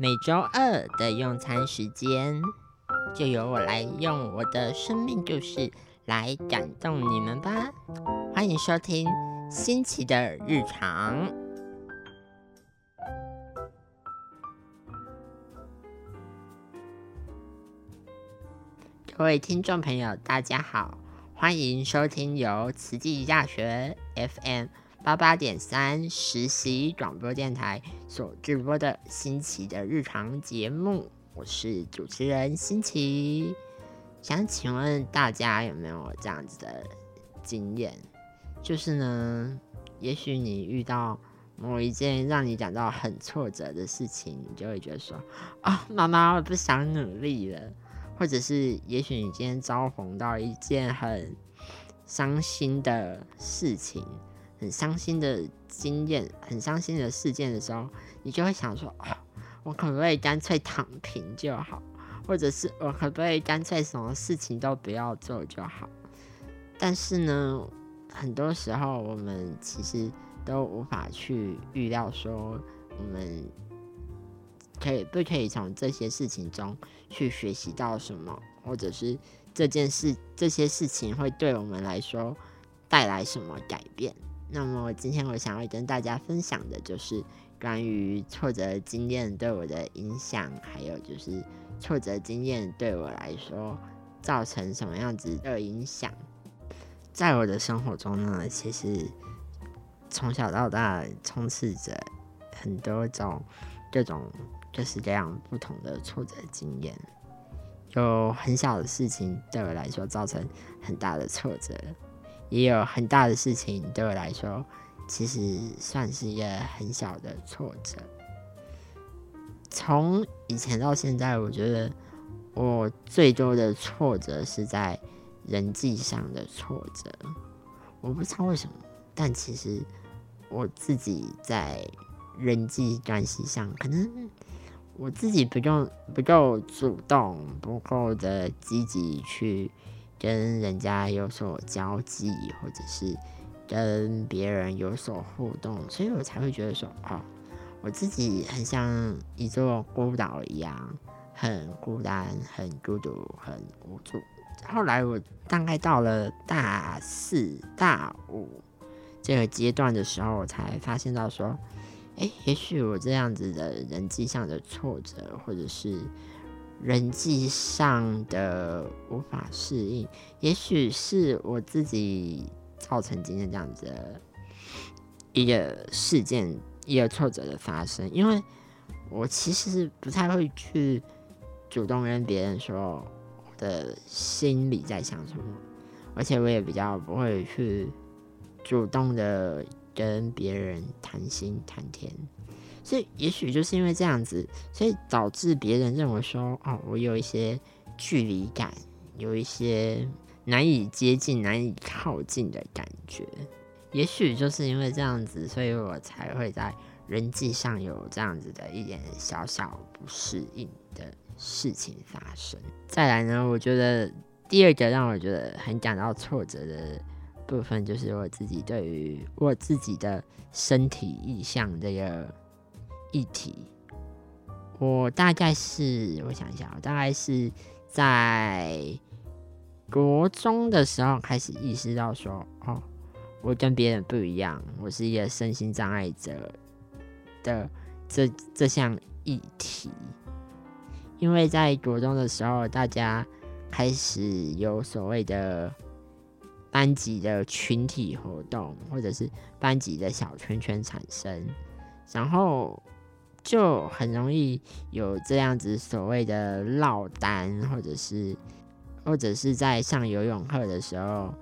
每周二的用餐时间，就由我来用我的生命故事来感动你们吧。欢迎收听新奇的日常。各位听众朋友，大家好，欢迎收听由慈济大学 FM。八八点三实习广播电台所直播的新奇的日常节目，我是主持人新奇。想请问大家有没有这样子的经验？就是呢，也许你遇到某一件让你感到很挫折的事情，你就会觉得说：“啊，妈妈，我不想努力了。”或者是，也许你今天遭逢到一件很伤心的事情。很伤心的经验，很伤心的事件的时候，你就会想说：哦，我可不可以干脆躺平就好？或者是我可不可以干脆什么事情都不要做就好？但是呢，很多时候我们其实都无法去预料说，我们可以不可以从这些事情中去学习到什么，或者是这件事这些事情会对我们来说带来什么改变？那么今天我想要跟大家分享的就是关于挫折经验对我的影响，还有就是挫折经验对我来说造成什么样子的影响。在我的生活中呢，其实从小到大充斥着很多种各种各式各样不同的挫折经验，有很小的事情对我来说造成很大的挫折。也有很大的事情对我来说，其实算是一个很小的挫折。从以前到现在，我觉得我最多的挫折是在人际上的挫折。我不知道为什么，但其实我自己在人际关系上，可能我自己不够不够主动，不够的积极去。跟人家有所交际，或者是跟别人有所互动，所以我才会觉得说，哦，我自己很像一座孤岛一样，很孤单、很孤独、很无助。后来我大概到了大四、大五这个阶段的时候，我才发现到说，哎，也许我这样子的人际上的挫折，或者是。人际上的无法适应，也许是我自己造成今天这样子的一个事件，一个挫折的发生。因为我其实不太会去主动跟别人说我的心里在想什么，而且我也比较不会去主动的跟别人谈心谈天。所以，也许就是因为这样子，所以导致别人认为说，哦，我有一些距离感，有一些难以接近、难以靠近的感觉。也许就是因为这样子，所以我才会在人际上有这样子的一点小小不适应的事情发生。再来呢，我觉得第二个让我觉得很感到挫折的部分，就是我自己对于我自己的身体意向这个。议题，我大概是我想一下，我大概是在国中的时候开始意识到说，哦，我跟别人不一样，我是一个身心障碍者的这这项议题。因为在国中的时候，大家开始有所谓的班级的群体活动，或者是班级的小圈圈产生，然后。就很容易有这样子所谓的落单，或者是或者是在上游泳课的时候，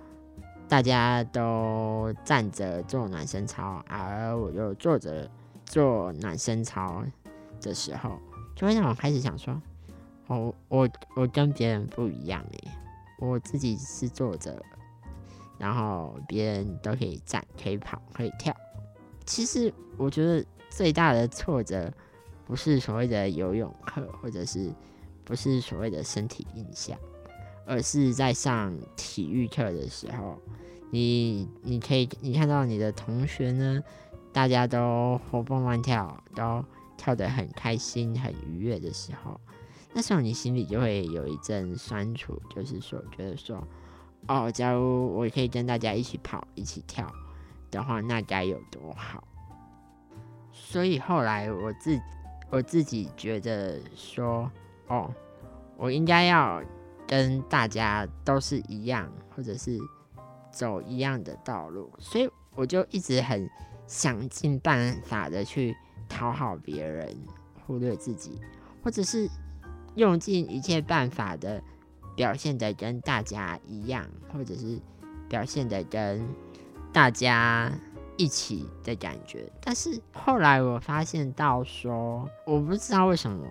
大家都站着做暖身操，而我又坐着做暖身操的时候，就会让我开始想说：我我我跟别人不一样诶，我自己是坐着，然后别人都可以站、可以跑、可以跳。其实我觉得。最大的挫折，不是所谓的游泳课，或者是不是所谓的身体印象，而是在上体育课的时候，你你可以你看到你的同学呢，大家都活蹦乱跳，都跳得很开心、很愉悦的时候，那时候你心里就会有一阵酸楚，就是说觉得说，哦，假如我可以跟大家一起跑、一起跳的话，那该有多好。所以后来我自我自己觉得说，哦，我应该要跟大家都是一样，或者是走一样的道路，所以我就一直很想尽办法的去讨好别人，忽略自己，或者是用尽一切办法的表现的跟大家一样，或者是表现的跟大家。一起的感觉，但是后来我发现到说，我不知道为什么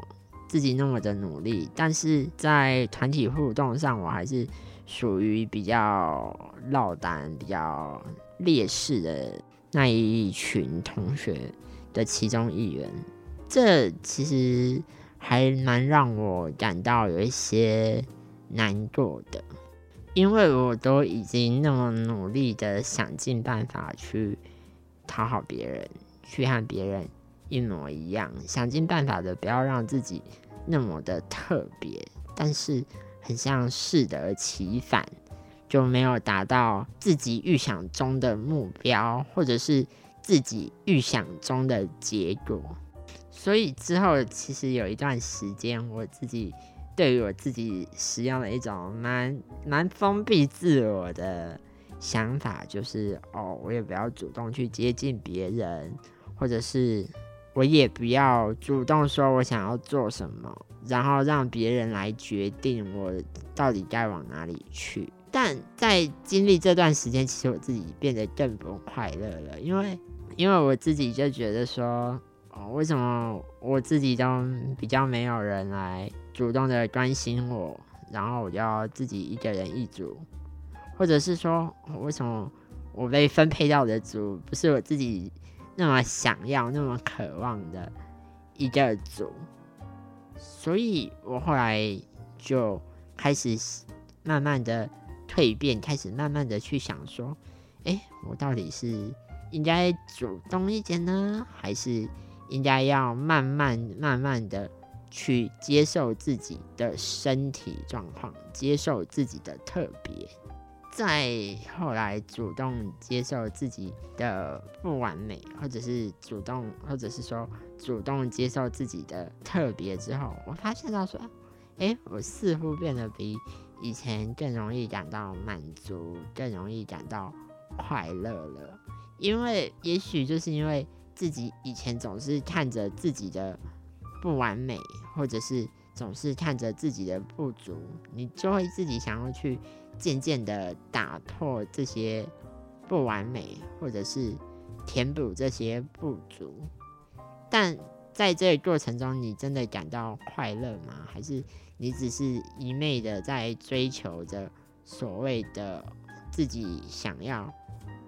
自己那么的努力，但是在团体互动上，我还是属于比较落单、比较劣势的那一群同学的其中一员。这其实还蛮让我感到有一些难过的，因为我都已经那么努力的想尽办法去。讨好别人，去和别人一模一样，想尽办法的不要让自己那么的特别，但是很像适得其反，就没有达到自己预想中的目标，或者是自己预想中的结果。所以之后其实有一段时间，我自己对于我自己使用了一种蛮蛮封闭自我的。想法就是哦，我也不要主动去接近别人，或者是我也不要主动说我想要做什么，然后让别人来决定我到底该往哪里去。但在经历这段时间，其实我自己变得更不快乐了，因为因为我自己就觉得说，哦，为什么我自己都比较没有人来主动的关心我，然后我就要自己一个人一组。或者是说，为什么我被分配到的组不是我自己那么想要、那么渴望的一个组？所以我后来就开始慢慢的蜕变，开始慢慢的去想说，哎，我到底是应该主动一点呢，还是应该要慢慢慢慢的去接受自己的身体状况，接受自己的特别？在后来主动接受自己的不完美，或者是主动，或者是说主动接受自己的特别之后，我发现到说，哎，我似乎变得比以前更容易感到满足，更容易感到快乐了。因为也许就是因为自己以前总是看着自己的不完美，或者是总是看着自己的不足，你就会自己想要去。渐渐的打破这些不完美，或者是填补这些不足，但在这个过程中，你真的感到快乐吗？还是你只是一昧的在追求着所谓的自己想要，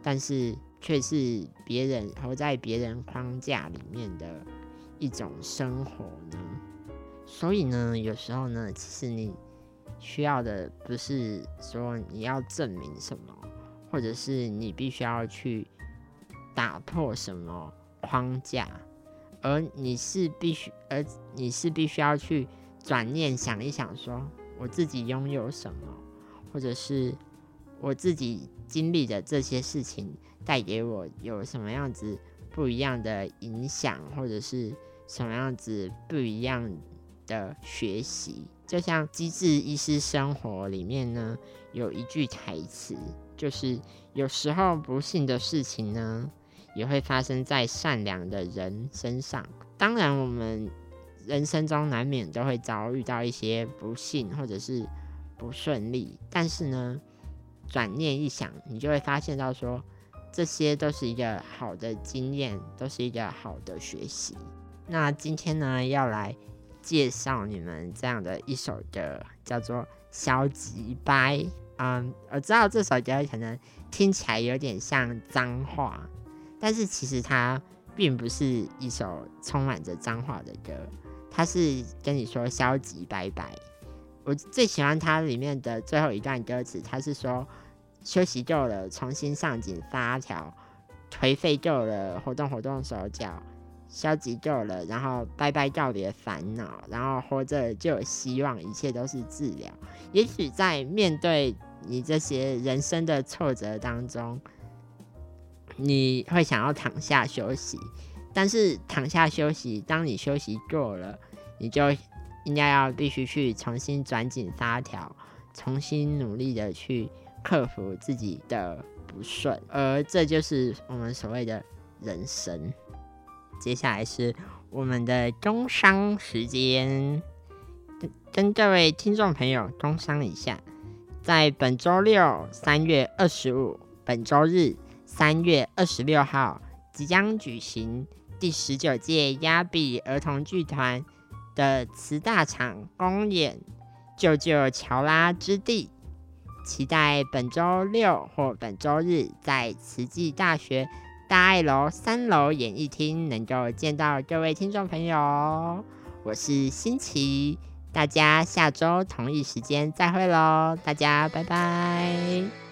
但是却是别人活在别人框架里面的一种生活呢？所以呢，有时候呢，其实你。需要的不是说你要证明什么，或者是你必须要去打破什么框架，而你是必须，而你是必须要去转念想一想，说我自己拥有什么，或者是我自己经历的这些事情带给我有什么样子不一样的影响，或者是什么样子不一样的学习。就像《机智医师生活》里面呢，有一句台词，就是有时候不幸的事情呢，也会发生在善良的人身上。当然，我们人生中难免都会遭遇到一些不幸或者是不顺利，但是呢，转念一想，你就会发现到说，这些都是一个好的经验，都是一个好的学习。那今天呢，要来。介绍你们这样的一首歌，叫做《消极掰》。嗯，我知道这首歌可能听起来有点像脏话，但是其实它并不是一首充满着脏话的歌，它是跟你说消极拜拜。我最喜欢它里面的最后一段歌词，它是说休息够了，重新上紧发条，颓废够了，活动活动手脚。消极够了，然后拜拜告别烦恼，然后活着就有希望，一切都是治疗。也许在面对你这些人生的挫折当中，你会想要躺下休息，但是躺下休息，当你休息够了，你就应该要必须去重新转紧发条，重新努力的去克服自己的不顺，而这就是我们所谓的人生。接下来是我们的中商时间，跟跟各位听众朋友中商一下，在本周六三月二十五，本周日三月二十六号即将举行第十九届亚比儿童剧团的慈大场公演《救救乔拉之地》，期待本周六或本周日在慈济大学。大爱楼三楼演艺厅能够见到各位听众朋友，我是新奇，大家下周同一时间再会喽，大家拜拜。